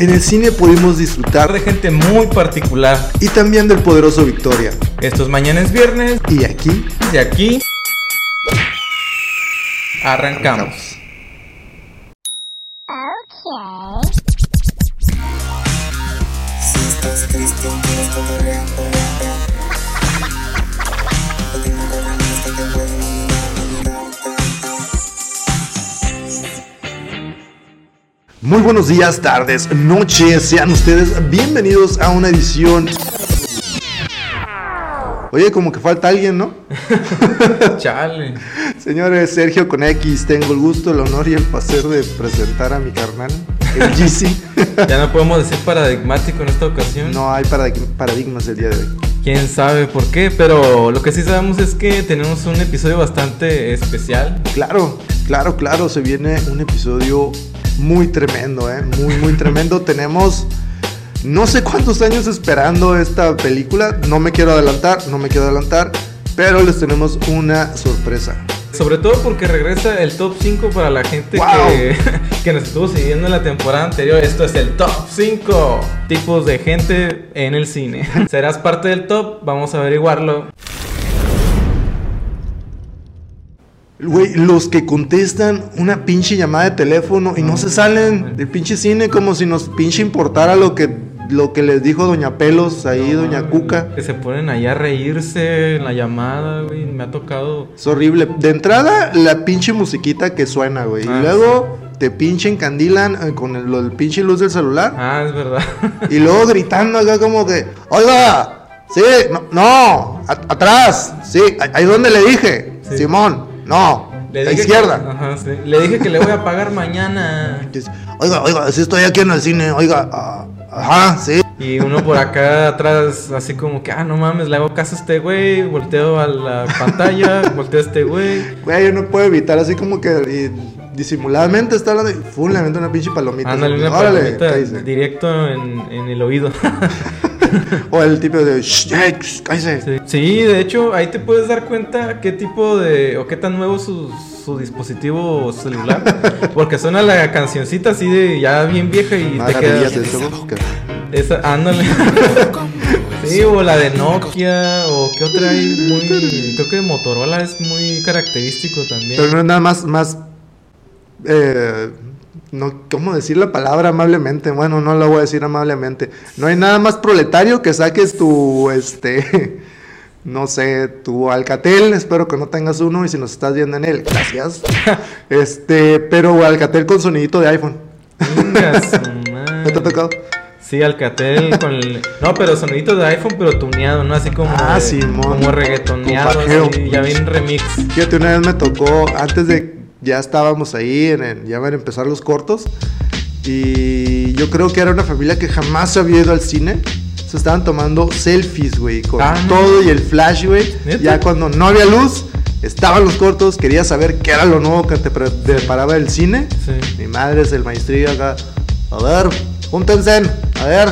En el cine pudimos disfrutar de gente muy particular. y también del poderoso Victoria. Estos mañana es viernes. Y aquí De aquí arrancamos. Muy buenos días, tardes, noches, sean ustedes bienvenidos a una edición. Oye, como que falta alguien, ¿no? Chale. Señores, Sergio con X, tengo el gusto, el honor y el placer de presentar a mi carnal, el GC. Ya no podemos decir paradigmático en esta ocasión. No hay paradig- paradigmas el día de hoy. Quién sabe por qué, pero lo que sí sabemos es que tenemos un episodio bastante especial. Claro, claro, claro, se viene un episodio muy tremendo, ¿eh? Muy, muy tremendo. Tenemos no sé cuántos años esperando esta película. No me quiero adelantar, no me quiero adelantar, pero les tenemos una sorpresa. Sobre todo porque regresa el top 5 para la gente ¡Wow! que, que nos estuvo siguiendo en la temporada anterior. Esto es el top 5 tipos de gente en el cine. ¿Serás parte del top? Vamos a averiguarlo. Güey, los que contestan una pinche llamada de teléfono y no se salen del pinche cine como si nos pinche importara lo que, lo que les dijo Doña Pelos ahí, Doña Cuca. Que se ponen allá a reírse en la llamada, güey. Me ha tocado. Es horrible. De entrada, la pinche musiquita que suena, güey. Ah, y luego te pinche encandilan eh, con el, pinche luz del celular. Ah, es verdad. Y luego gritando acá como que, oiga, sí, no, no, a- atrás, sí, ahí donde le dije, Sí. Simón, no, Le a la izquierda. Que, ajá, sí. Le dije que le voy a pagar mañana. Dice, Oiga, oiga, sí estoy aquí en el cine, oiga, ah, ajá, sí. Y uno por acá atrás, así como que, ah, no mames, le hago caso a este güey. Volteo a la pantalla, volteo a este güey. Güey, yo no puedo evitar así como que y, disimuladamente está hablando y fum, le avento una pinche palomita. Ándale, una órale, palomita cállese. directo en, en el oído. O el tipo de, shh, hey, shh, cállese. Sí. Sí, de hecho, ahí te puedes dar cuenta qué tipo de. o qué tan nuevo es su, su dispositivo celular. Porque suena la cancioncita así de ya bien vieja y te Maravillas quedas. de. Esa, ándale. sí, o la de Nokia, o qué otra hay muy. Creo que Motorola es muy característico también. Pero no es nada más, más, eh, no, ¿cómo decir la palabra amablemente? Bueno, no la voy a decir amablemente. No hay nada más proletario que saques tu, este, no sé, tu Alcatel. Espero que no tengas uno y si nos estás viendo en él, gracias. Este, pero Alcatel con sonidito de iPhone. ¿No te ha tocado? Sí, Alcatel con el... No, pero sonidito de iPhone, pero tuneado, ¿no? Así como... Ah, de- Simón. Como reggaetoneado, así, ya bien remix. Fíjate, una vez me tocó, antes de, ya estábamos ahí, en el- ya van a empezar los cortos, y yo creo que era una familia que jamás había ido al cine. Se estaban tomando selfies, güey, con Ah, todo y el flash, güey. Ya cuando no había luz, estaban los cortos, quería saber qué era lo nuevo que te pre- preparaba el cine. Sí. Mi madre es el maestrillo acá. A ver, júntense, a ver,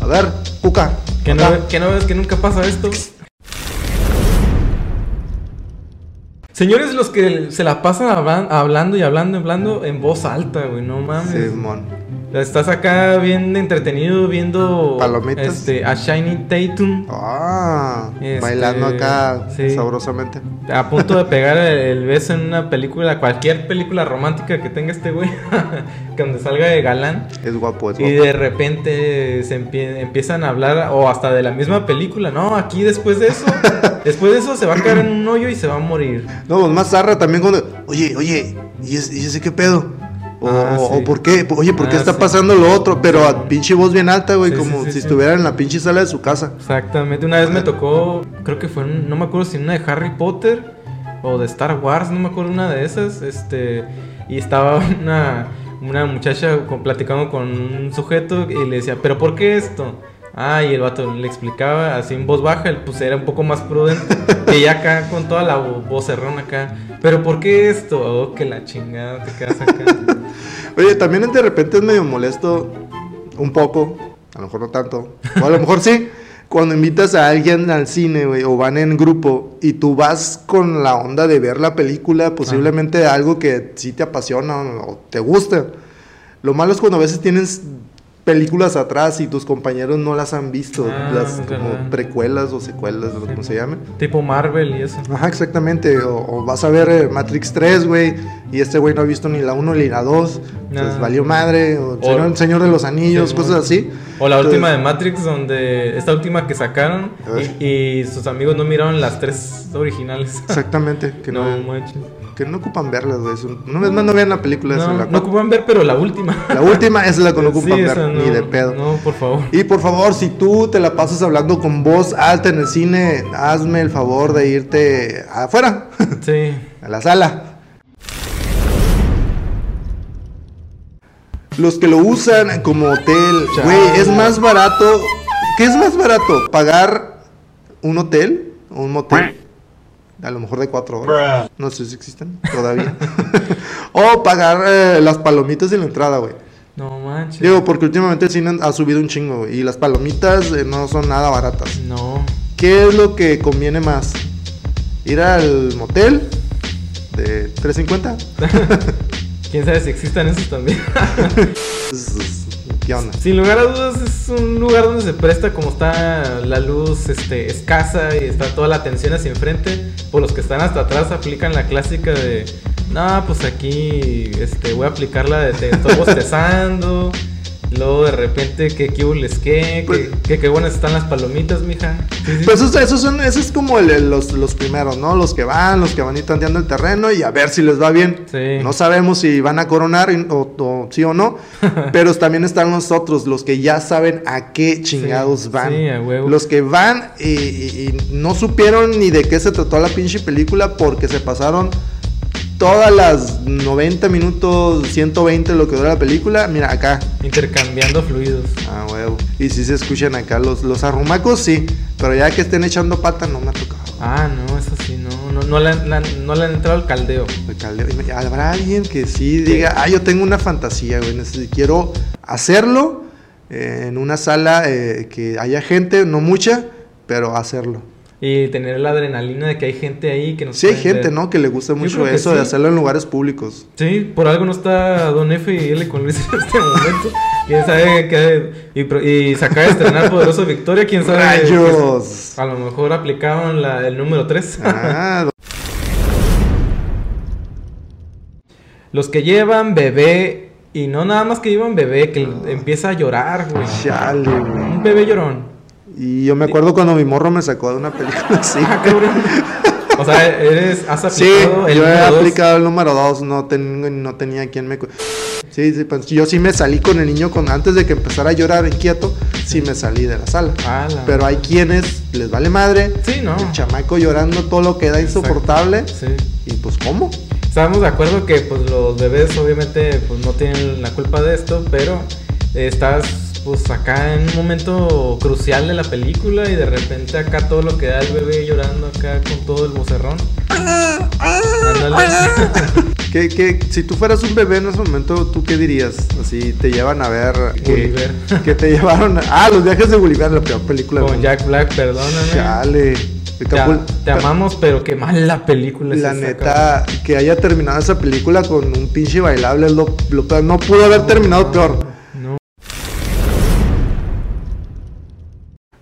a ver, Cuca. ¿Que no, que no ves que nunca pasa esto? Señores, los que se la pasan hablan- hablando y hablando y hablando en voz alta, güey, no mames. Simón. Estás acá bien entretenido viendo Palomitas. este, a Shiny Tatum Ah, Este, bailando acá sí. sabrosamente. a punto de pegar el, el beso en una película, cualquier película romántica que tenga este güey, donde salga de galán. Es guapo, es Y guapo. de repente se empie- empiezan a hablar, o hasta de la misma película. No, aquí después de eso, después de eso se va a caer en un hoyo y se va a morir. No, pues más zarra también cuando. Oye, oye, ¿y ese, y ese qué pedo? O, Ah, o- sí. o por qué? Oye, ¿por qué Ah, está sí. pasando lo otro? Pero a pinche voz bien alta, güey, Sí, como si estuviera en la pinche sala de su casa. Exactamente. Una vez me tocó, creo que fue, no me acuerdo si una de Harry Potter o de Star Wars, no me acuerdo una de esas. Este, y estaba una, una muchacha platicando con un sujeto y le decía, ¿pero por qué esto? Ah, y el vato le explicaba así en voz baja, él pues era un poco más prudente. que ya acá con toda la vo- vocerrón acá. ¿Pero por qué esto? Oh, que la chingada te quedas acá. Oye, también de repente es medio molesto, un poco, a lo mejor no tanto, o a lo mejor sí, cuando invitas a alguien al cine, güey, o van en grupo, y tú vas con la onda de ver la película, posiblemente algo que sí te apasiona o te gusta. Lo malo es cuando a veces tienes películas atrás y tus compañeros no las han visto, Ah, las como precuelas o secuelas, o como se llame. Tipo Marvel y eso. Ajá, exactamente. O, o vas a ver eh, Matrix 3, güey, y este güey no ha visto ni la 1 ni la 2. Entonces Ah. valió madre. O, O- Señor, Señor de los Anillos, Sí, cosas así. O la Entonces, última de Matrix, donde. Esta última que sacaron y sus amigos no miraron las tres originales. Exactamente. Que no, no manches. Que no ocupan verlas, güey. No, más, no vean la película esa. No, la, no ocupan ver, pero la última. la última es la que no ocupan Sí, ver, no, ni de pedo. No, por favor. Y por favor, si tú te la pasas hablando con voz alta en el cine, hazme el favor de irte afuera, Sí. a la sala. Los que lo usan como hotel, güey, es más barato. ¿Qué es más barato? ¿Pagar un hotel o un motel? A lo mejor de cuatro horas. No sé si existen todavía. o pagar eh, las palomitas en la entrada, güey. No manches. Digo, porque últimamente el cine ha subido un chingo, güey, y las palomitas eh, no son nada baratas. No. ¿Qué es lo que conviene más? ¿Ir al motel de 350? Quién sabe si existan esos también. Sin lugar a dudas es un lugar donde se presta como está la luz este, escasa y está toda la atención hacia enfrente. Por los que están hasta atrás aplican la clásica de, no, pues aquí este, voy a aplicar la de te estoy bostezando. Luego de repente que qué les qué, Pues- que, que qué buenas están las palomitas, mija. Sí, sí. Pues esos, esos son, esos es como el- los, los primeros, ¿no? Los que van, los que van y tanteando el terreno y a ver si les va bien. Sí. No sabemos si van a coronar o, o sí o no, pero también están los otros, los que ya saben a qué chingados van. sí, a huevo. Los que van y, y- y no supieron ni de qué se trató la pinche película porque se pasaron todas las 90 minutos, 120 lo que dura la película. Mira, acá. Intercambiando fluidos. Ah, huevo. Y si se escuchan acá los, los arrumacos, sí. Pero ya que estén echando pata, no me ha tocado. Ah, no, eso sí, no, no, no, le, han- la- no le han entrado al caldeo. El caldeo. Habrá alguien que sí diga, ah, yo tengo una fantasía, güey. Quiero hacerlo eh, en una sala eh, que haya gente, no mucha, pero hacerlo. Y tener la adrenalina de que hay gente ahí que nos Sí hay gente, ver. ¿no? Que le gusta mucho eso de hacerlo en lugares públicos. Sí, por algo no está Don F y L con Luis en este momento. Quién sabe qué. Y, y se acaba de estrenar Poderoso Victoria, quién sabe. ¡Rayos! A lo mejor aplicaron la, el número 3. Ah, Los que llevan bebé. Y no nada más que llevan bebé, que empieza a llorar, güey. chale, güey. Un bebé llorón. Y yo me acuerdo cuando mi morro me sacó de una película así. Ah. O sea, eres, has Sí, aplicado el yo he dos. aplicado el número 2, no, tengo, no tenía quien me... Sí, sí, pues yo sí me salí con el niño con, antes de que empezara a llorar inquieto, sí me salí de la sala. Ah, la- Pero hay quienes les vale madre, Sí, no. el chamaco llorando todo lo que da insoportable, Sí. y pues ¿cómo? Estamos de acuerdo que pues los bebés obviamente pues no tienen la culpa de esto, pero estás pues acá en un momento crucial de la película y de repente acá todo lo que da el bebé llorando acá con todo el vocerrón. ¿Qué, qué, si tú fueras un bebé en ese momento, ¿tú qué dirías? Así te llevan a ver... que- Gulliver. Que te llevaron... a- ah, los viajes de Gulliver, la peor película Con. Jack Black, perdóname. Chale. Te, te amamos, pero qué mala película es La esa, neta, que haya terminado esa película con un pinche bailable lo, lo. No pudo haber terminado peor.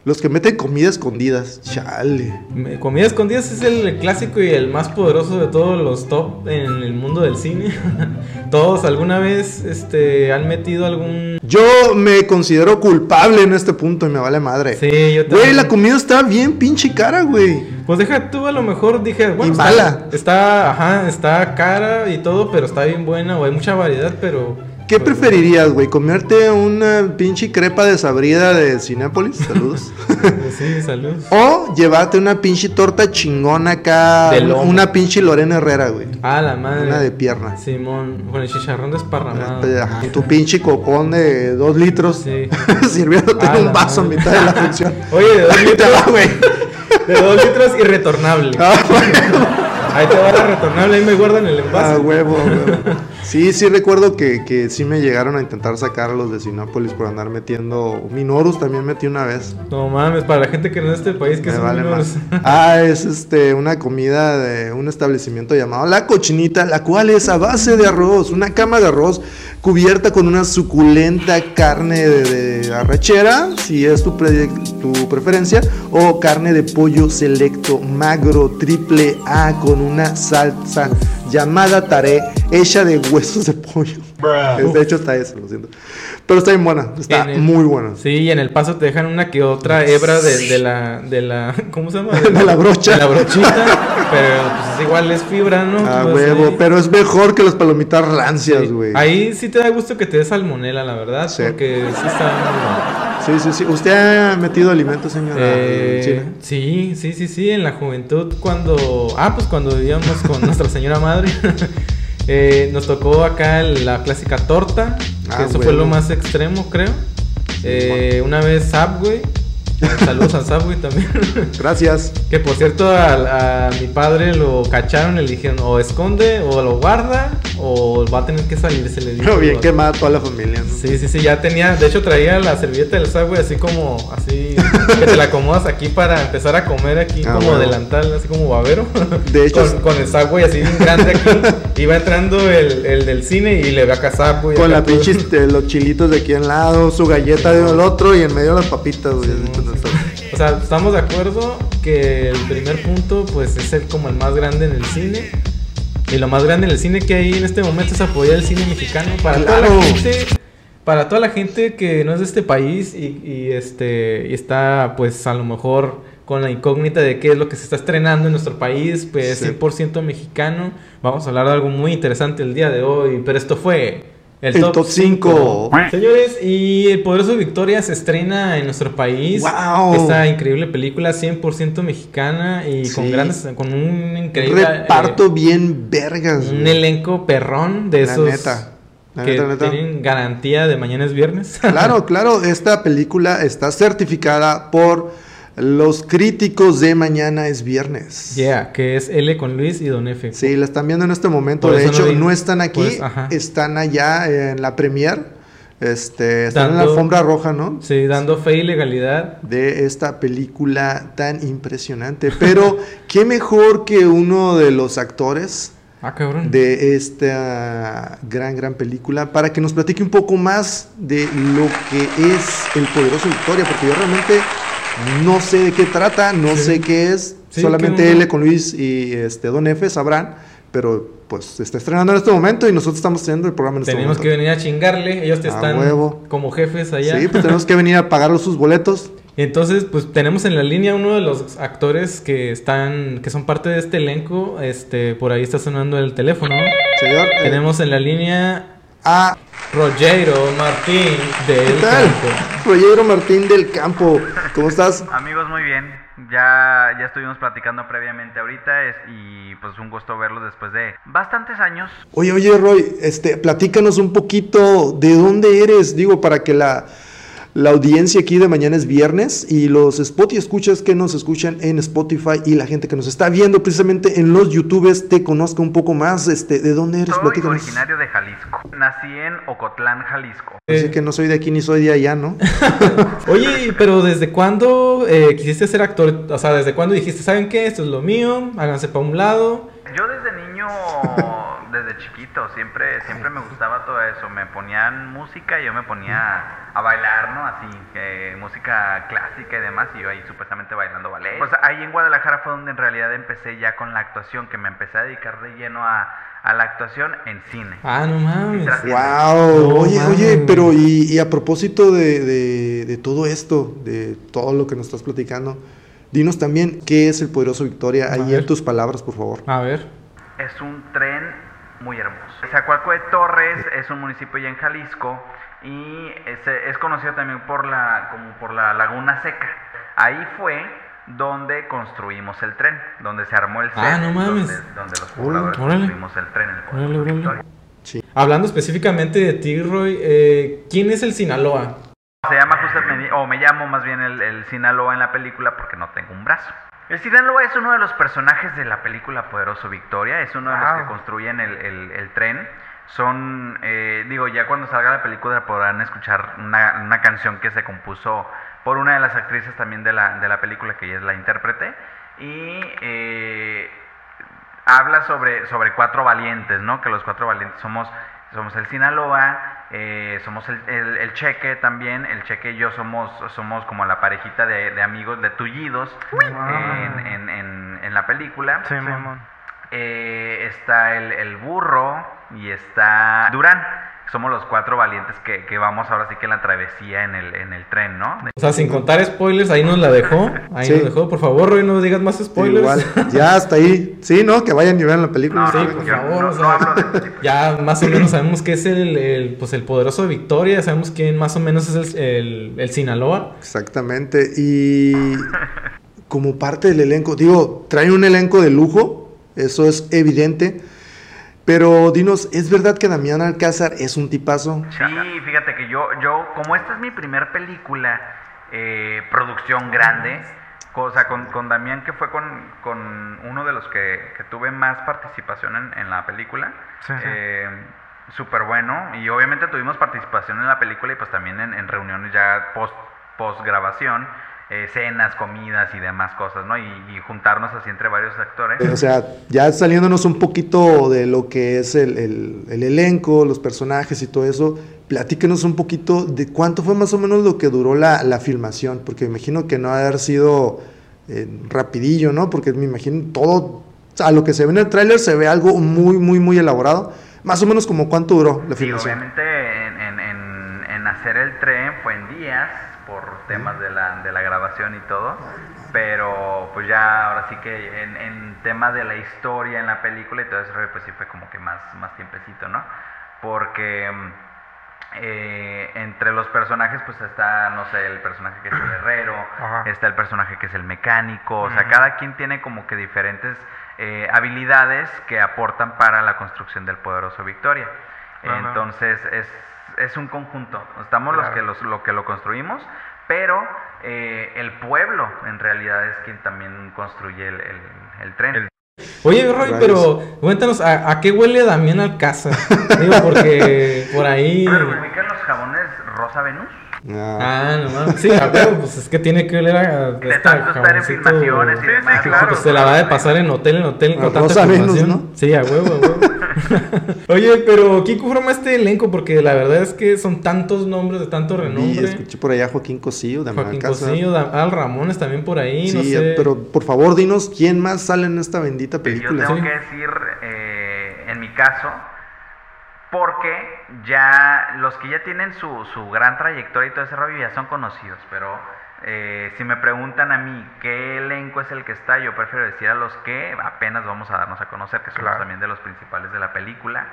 Los que meten comida escondidas. Chale. Comida escondidas es el clásico y el más poderoso de todos los top en el mundo del cine. todos alguna vez este, han metido algún... Yo me considero culpable en este punto y me vale madre. Sí, yo Güey, también. la comida está bien pinche cara, güey. Pues deja tú, a lo mejor dije, bueno, Y está, mala. está, ajá, está cara y todo, pero está bien buena, o hay mucha variedad, pero... ¿Qué preferirías, güey? ¿Comerte una pinche crepa desabrida de Cinépolis? Saludos. pues sí, salud. o llevarte una pinche torta chingona acá. De lomo. Una pinche Lorena Herrera, güey. Ah, la madre. Una de pierna. Simón, con el chicharrón desparramado. Ajá, Tu pinche copón de dos litros. Sí. sirviéndote Ah, en un vaso a madre. mitad de la función. Oye, de dos Ahí te litros, va, güey. de dos litros y retornable. Ah, bueno. Ahí te va la retornable, ahí me guardan el envase. Ah, huevo, huevo. Sí, sí recuerdo que, que sí me llegaron a intentar sacar a los de Sinópolis por andar metiendo. Minorus también metí una vez. No mames, para la gente que no es de este país, que son vale unos... más. Ah, es este una comida de un establecimiento llamado La Cochinita, la cual es a base de arroz, una cama de arroz cubierta con una suculenta carne de, de arrachera, si es tu, pre- tu preferencia, o carne de pollo selecto magro triple A con una salsa llamada taré hecha de huesos de pollo. Es- De hecho está eso, lo siento. Pero está bien buena, está el- muy buena. Sí, y en el paso te dejan una que otra hebra de, de la, de la, ¿cómo se llama? De la brocha. De la brochita, pero pues es igual es fibra, ¿no? Ah, Pues, huevo, ahí- pero es mejor que las palomitas rancias, sí. güey. Ahí sí te da gusto que te des salmonela, la verdad, Sí. porque sí está. Sí, sí, sí. ¿Usted ha metido alimentos, señora? Eh, en Chile? sí, sí, sí, sí, en la juventud cuando... Ah, pues cuando vivíamos con nuestra señora madre, eh, nos tocó acá la clásica torta, que Ah, eso fue lo más extremo, creo. Eh, una vez Subway, saludos al Subway también. Gracias. que por cierto a, a mi padre lo cacharon y le dijeron o esconde o lo guarda o va a tener que salir, se le dijo. Pero bien quemada toda la familia, ¿no? Sí, sí, sí, ya tenía, de hecho traía la servilleta del Subway así como, así, que te la acomodas aquí para empezar a comer aquí Ah, como bueno. delantal, así como babero. De hecho, con, con el Subway así bien grande aquí, iba entrando el, el del cine y le ve acá Subway. Con acá la pinche, este, los chilitos de aquí en lado, su galleta de el otro y en medio las papitas, güey. Sí. O sea, estamos de acuerdo que el primer punto pues es el como el más grande en el cine. Y lo más grande en el cine que hay en este momento es apoyar el cine mexicano para toda la gente para toda la gente que no es de este país y, y, este y está pues a lo mejor con la incógnita de qué es lo que se está estrenando en nuestro país, pues Sí. 100% mexicano. Vamos a hablar de algo muy interesante el día de hoy, pero esto fue el, El top, top 5. cinco. Señores, y El Poderoso Victoria se estrena en nuestro país. ¡Wow! Esta increíble película 100% mexicana y con grandes con un increíble reparto bien vergas, eh, un güey. elenco perrón de La esos neta. La que neta, neta. tienen garantía de mañana es viernes. Claro, claro, esta película está certificada por los críticos de Mañana es Viernes. yeah, que es L con Luis y Don F. Sí, la están viendo en este momento. Por De no hecho, vi- no están aquí, pues, están allá en la premier. Este, están en la alfombra roja, ¿no? Sí, dando fe y legalidad. de esta película tan impresionante. Pero qué mejor que uno de los actores Ah, cabrón. de esta gran, gran película para que nos platique un poco más de lo que es el poderoso Victoria, porque yo realmente no sé de qué trata, no Sí. sé qué es, Sí, solamente él con Luis y este Don F sabrán, pero pues se está estrenando en este momento y nosotros estamos teniendo el programa en este Tenemos que momento. venir a chingarle, ellos te A están huevo. como jefes allá. Sí, pues tenemos que venir a pagar sus boletos. Entonces, pues tenemos en la línea uno de los actores que están, que son parte de este elenco. Este, por ahí está sonando el teléfono. Señor, eh, Tenemos en la línea a Rogero Martín del ¿Qué tal? Campo. Rollero Martín del Campo, ¿cómo estás? Amigos, muy bien. Ya, ya estuvimos platicando previamente ahorita es- y pues un gusto verlos después de bastantes años. Oye, oye, Roy, este, platícanos un poquito de dónde eres, digo, para que la, la audiencia aquí de mañana es viernes y los Spotify escuchas que nos escuchan en Spotify y la gente que nos está viendo precisamente en los YouTubes te conozca un poco más, este, de dónde eres, Soy platícanos. originario de Jalisco. Nací en Ocotlán, Jalisco. Así que no soy de aquí ni soy de allá, ¿no? Oye, pero ¿desde cuándo eh, quisiste ser actor? O sea, ¿desde cuándo dijiste, ¿saben qué? Esto es lo mío, háganse para un lado. Yo desde niño, desde chiquito, siempre, siempre me gustaba todo eso. Me ponían música y yo me ponía a bailar, ¿no? Así, que música clásica y demás, y yo ahí supuestamente bailando ballet. Pues ahí en Guadalajara fue donde en realidad empecé ya con la actuación, que me empecé a dedicar de lleno a, a la actuación en cine. Ah, no mames. Wow, No oye, mames. oye, pero y, y a propósito de, de- de todo esto, de todo lo que nos estás platicando, dinos también qué es el poderoso Victoria, A ahí ver. en tus palabras, por favor. A ver. Es un tren muy hermoso. Zacualco de Torres es un municipio ya en Jalisco y es, es conocido también por la, como por la Laguna Seca. Ahí fue donde construimos el tren, donde se armó el set, Ah, no mames. Donde, donde los pobladores Órale. construimos el tren. El Órale. Sí. Hablando específicamente de ti, Roy, eh, ¿quién es el Sinaloa? Se llama justamente, o me llamo más bien el, el Sinaloa en la película porque no tengo un brazo. El Sinaloa es uno de los personajes de la película Poderoso Victoria, es uno de los Wow. que construyen el, el- el tren. Son, eh, digo, ya cuando salga la película podrán escuchar una, una canción que se compuso por una de las actrices también de la, de la película, que ella es la intérprete. Y eh, habla sobre, sobre cuatro valientes, ¿no? Que los cuatro valientes somos, somos el Sinaloa, eh, somos el, el- el Cheque también, el Cheque y yo somos, somos como la parejita de, de amigos de tullidos en, en- en- en la película. Sí, mamón. Eh, está el, el burro y está Durán. Somos los cuatro valientes que, que vamos ahora sí que en la travesía en el, en el tren, ¿no? O sea, sin contar spoilers, ahí nos la dejó. Ahí Sí. nos dejó. Por favor, Roy, no digas más spoilers. Igual, ya hasta ahí. Sí, ¿no? Que vayan y vean la película. No, Sí, no, por yo favor, no- o sea, de. Ya más o menos sabemos que es el, el, pues el poderoso Victoria, sabemos quién más o menos es el, el, el Sinaloa. Exactamente. Y como parte del elenco, digo, traen un elenco de lujo, eso es evidente. Pero dinos, ¿es verdad que Damián Alcázar es un tipazo? Sí, fíjate que yo, yo, como esta es mi primer película, eh, producción grande, o sea, con, con Damián, que fue con, con uno de los que, que tuve más participación en, en la película, Sí, sí. eh, súper bueno, y obviamente tuvimos participación en la película y pues también en, en reuniones ya post, post grabación, eh, cenas, comidas y demás cosas, ¿no? Y, y juntarnos así entre varios actores. O sea, ya saliéndonos un poquito de lo que es el, el- el elenco, los personajes y todo eso, platíquenos un poquito de cuánto fue más o menos lo que duró la, la filmación, porque me imagino que no ha de haber sido eh, rapidillo, ¿no? Porque me imagino todo, a lo que se ve en el tráiler se ve algo muy, muy, muy elaborado. Más o menos como cuánto duró la Sí, filmación. obviamente en, en- en- en hacer el tren fue en días por temas de la, de la grabación y todo, pero pues ya ahora sí que en, en tema de la historia en la película y todo eso pues sí fue como que más, más tiempecito, ¿no? Porque eh, entre los personajes pues está, no sé, el personaje que es el herrero, Ajá. está el personaje que es el mecánico, o sea, Ujú. cada quien tiene como que diferentes eh, habilidades que aportan para la construcción del poderoso Victoria. Ajá. Entonces es, es un conjunto, estamos los Claro. que los, lo que lo construimos, pero eh, el pueblo en realidad es quien también construye el, el- el tren. Oye, Roy, pero cuéntanos, ¿a, a qué huele Damián Alcázar? Digo, porque por ahí... Pero ubican los jabones Rosa Venus. Ah, Ah, no mames. Sí, a huevo, pues es que tiene que oler a De esta tanto estar en filmaciones y Sí, sí, demás. claro. Pues se la va de pasar en hotel en hotel A con tanta Rosa Venus. ¿no? Sí, a huevo, a huevo. Oye, pero ¿quién conforma este elenco? Porque la verdad es que son tantos nombres de tanto y renombre. escuché por allá a Joaquín Cosío, Damián Joaquín. Cosío, Da- Al Ramones también por ahí, no Sí, sé. pero por favor dinos quién más sale en esta bendita Yo película. tengo Sí. que decir, eh, en mi caso, porque ya los que ya tienen su, su gran trayectoria y todo ese rollo ya son conocidos, pero eh, si me preguntan a mí qué elenco es el que está, yo prefiero decir a los que apenas vamos a darnos a conocer, que son Claro. también de los principales de la película.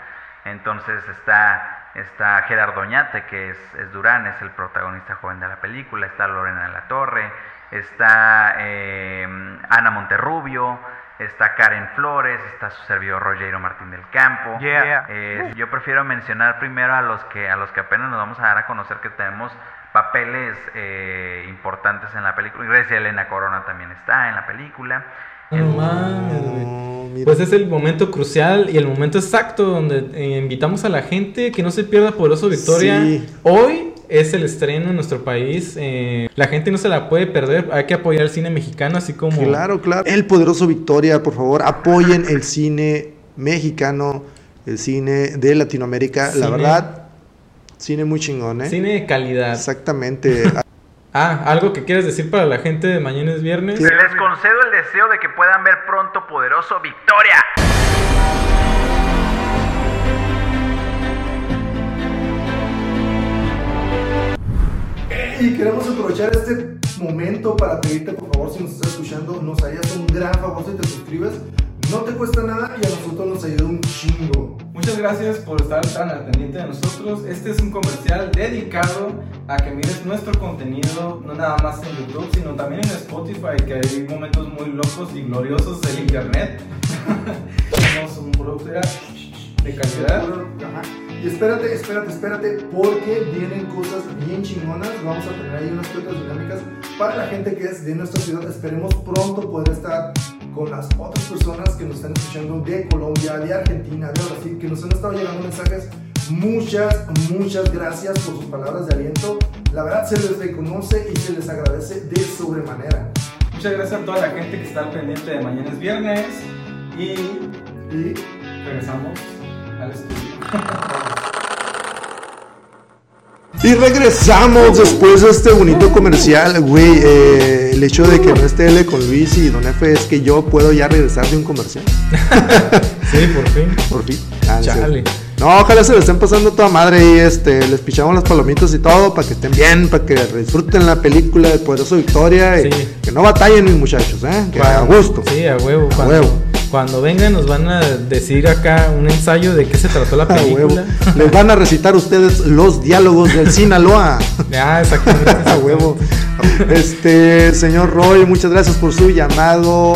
Entonces está, está Gerardo Oñate, que es, es Durán, es el protagonista joven de la película, está Lorena de la Torre, está eh, Ana Monterrubio, está Karen Flores, está su servidor Rogero Martín del Campo. Yeah. Eh, yo prefiero mencionar primero a los que a los que apenas nos vamos a dar a conocer que tenemos papeles eh, importantes en la película. Grecia Elena Corona también está en la película. No mames. Pues es el momento crucial y el momento exacto donde eh, invitamos a la gente que no se pierda Poderoso Victoria. Sí. Hoy es el estreno en nuestro país. eh, la gente no se la puede perder. Hay que apoyar el cine mexicano, así como. Claro, claro. El poderoso Victoria, por favor, apoyen el cine mexicano, el cine de Latinoamérica. La verdad, cine muy chingón, ¿eh? Cine de calidad. Exactamente. Ah, algo que quieres decir para la gente de mañana es viernes. Sí. Les concedo el deseo de que puedan ver pronto Poderoso Victoria. Y queremos aprovechar este momento para pedirte, por favor, si nos estás escuchando, nos harías un gran favor si te suscribes. No te cuesta nada y a nosotros nos ayuda un chingo. Muchas gracias por estar tan al pendiente de nosotros. Este es un comercial dedicado a que mires nuestro contenido, no nada más en YouTube, sino también en Spotify, que hay momentos muy locos y gloriosos del internet. Somos un producto de calidad. Y espérate, espérate, espérate, porque vienen cosas bien chingonas. Vamos a tener ahí unas cuentas dinámicas para la gente que es de nuestra ciudad. Esperemos pronto poder estar con las otras personas que nos están escuchando de Colombia, de Argentina, de Brasil, que nos han estado llegando mensajes. Muchas, muchas gracias por sus palabras de aliento. La verdad se les reconoce y se les agradece de sobremanera. Muchas gracias a toda la gente que está al pendiente de mañana es viernes y Y regresamos al estudio. Y regresamos después de este bonito comercial, güey. eh, el hecho de que no esté L con Luis y Don F es que yo puedo ya regresar de un comercial. Sí, por fin. Por fin. Ah, Chale. No, ojalá se lo estén pasando toda madre y este, les pichamos las palomitas y todo para que estén bien, para que disfruten la película de Poderoso Victoria y Sí. que no batallen mis muchachos, ¿eh? Que a gusto. Sí, a huevo. A huevo. Cuando vengan nos van a decir acá un ensayo de qué se trató la película. Les van a recitar ustedes los diálogos del Sinaloa. ah, exactamente. A huevo. Este, señor Roy, muchas gracias por su llamado.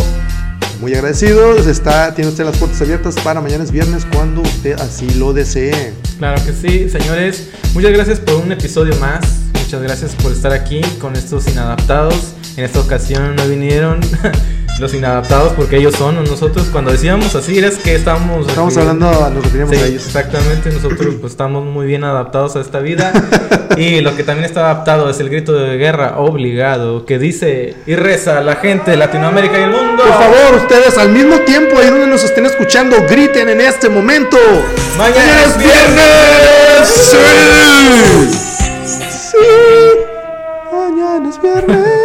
Muy agradecidos. Está, tiene usted las puertas abiertas para mañana es viernes cuando usted así lo desee. Claro que sí, señores. Muchas gracias por un episodio más. Muchas gracias por estar aquí con estos inadaptados. En esta ocasión no vinieron los inadaptados porque ellos son, nosotros cuando decíamos así era que estábamos... Estamos hablando a lo que ellos. Exactamente, nosotros pues, estamos muy bien adaptados a esta vida y lo que también está adaptado es el grito de guerra obligado que dice y reza la gente de Latinoamérica y el mundo. Por favor, ustedes al mismo tiempo ahí donde nos estén escuchando, griten en este momento. Mañana es viernes. Sí. Sí. Mañana es viernes.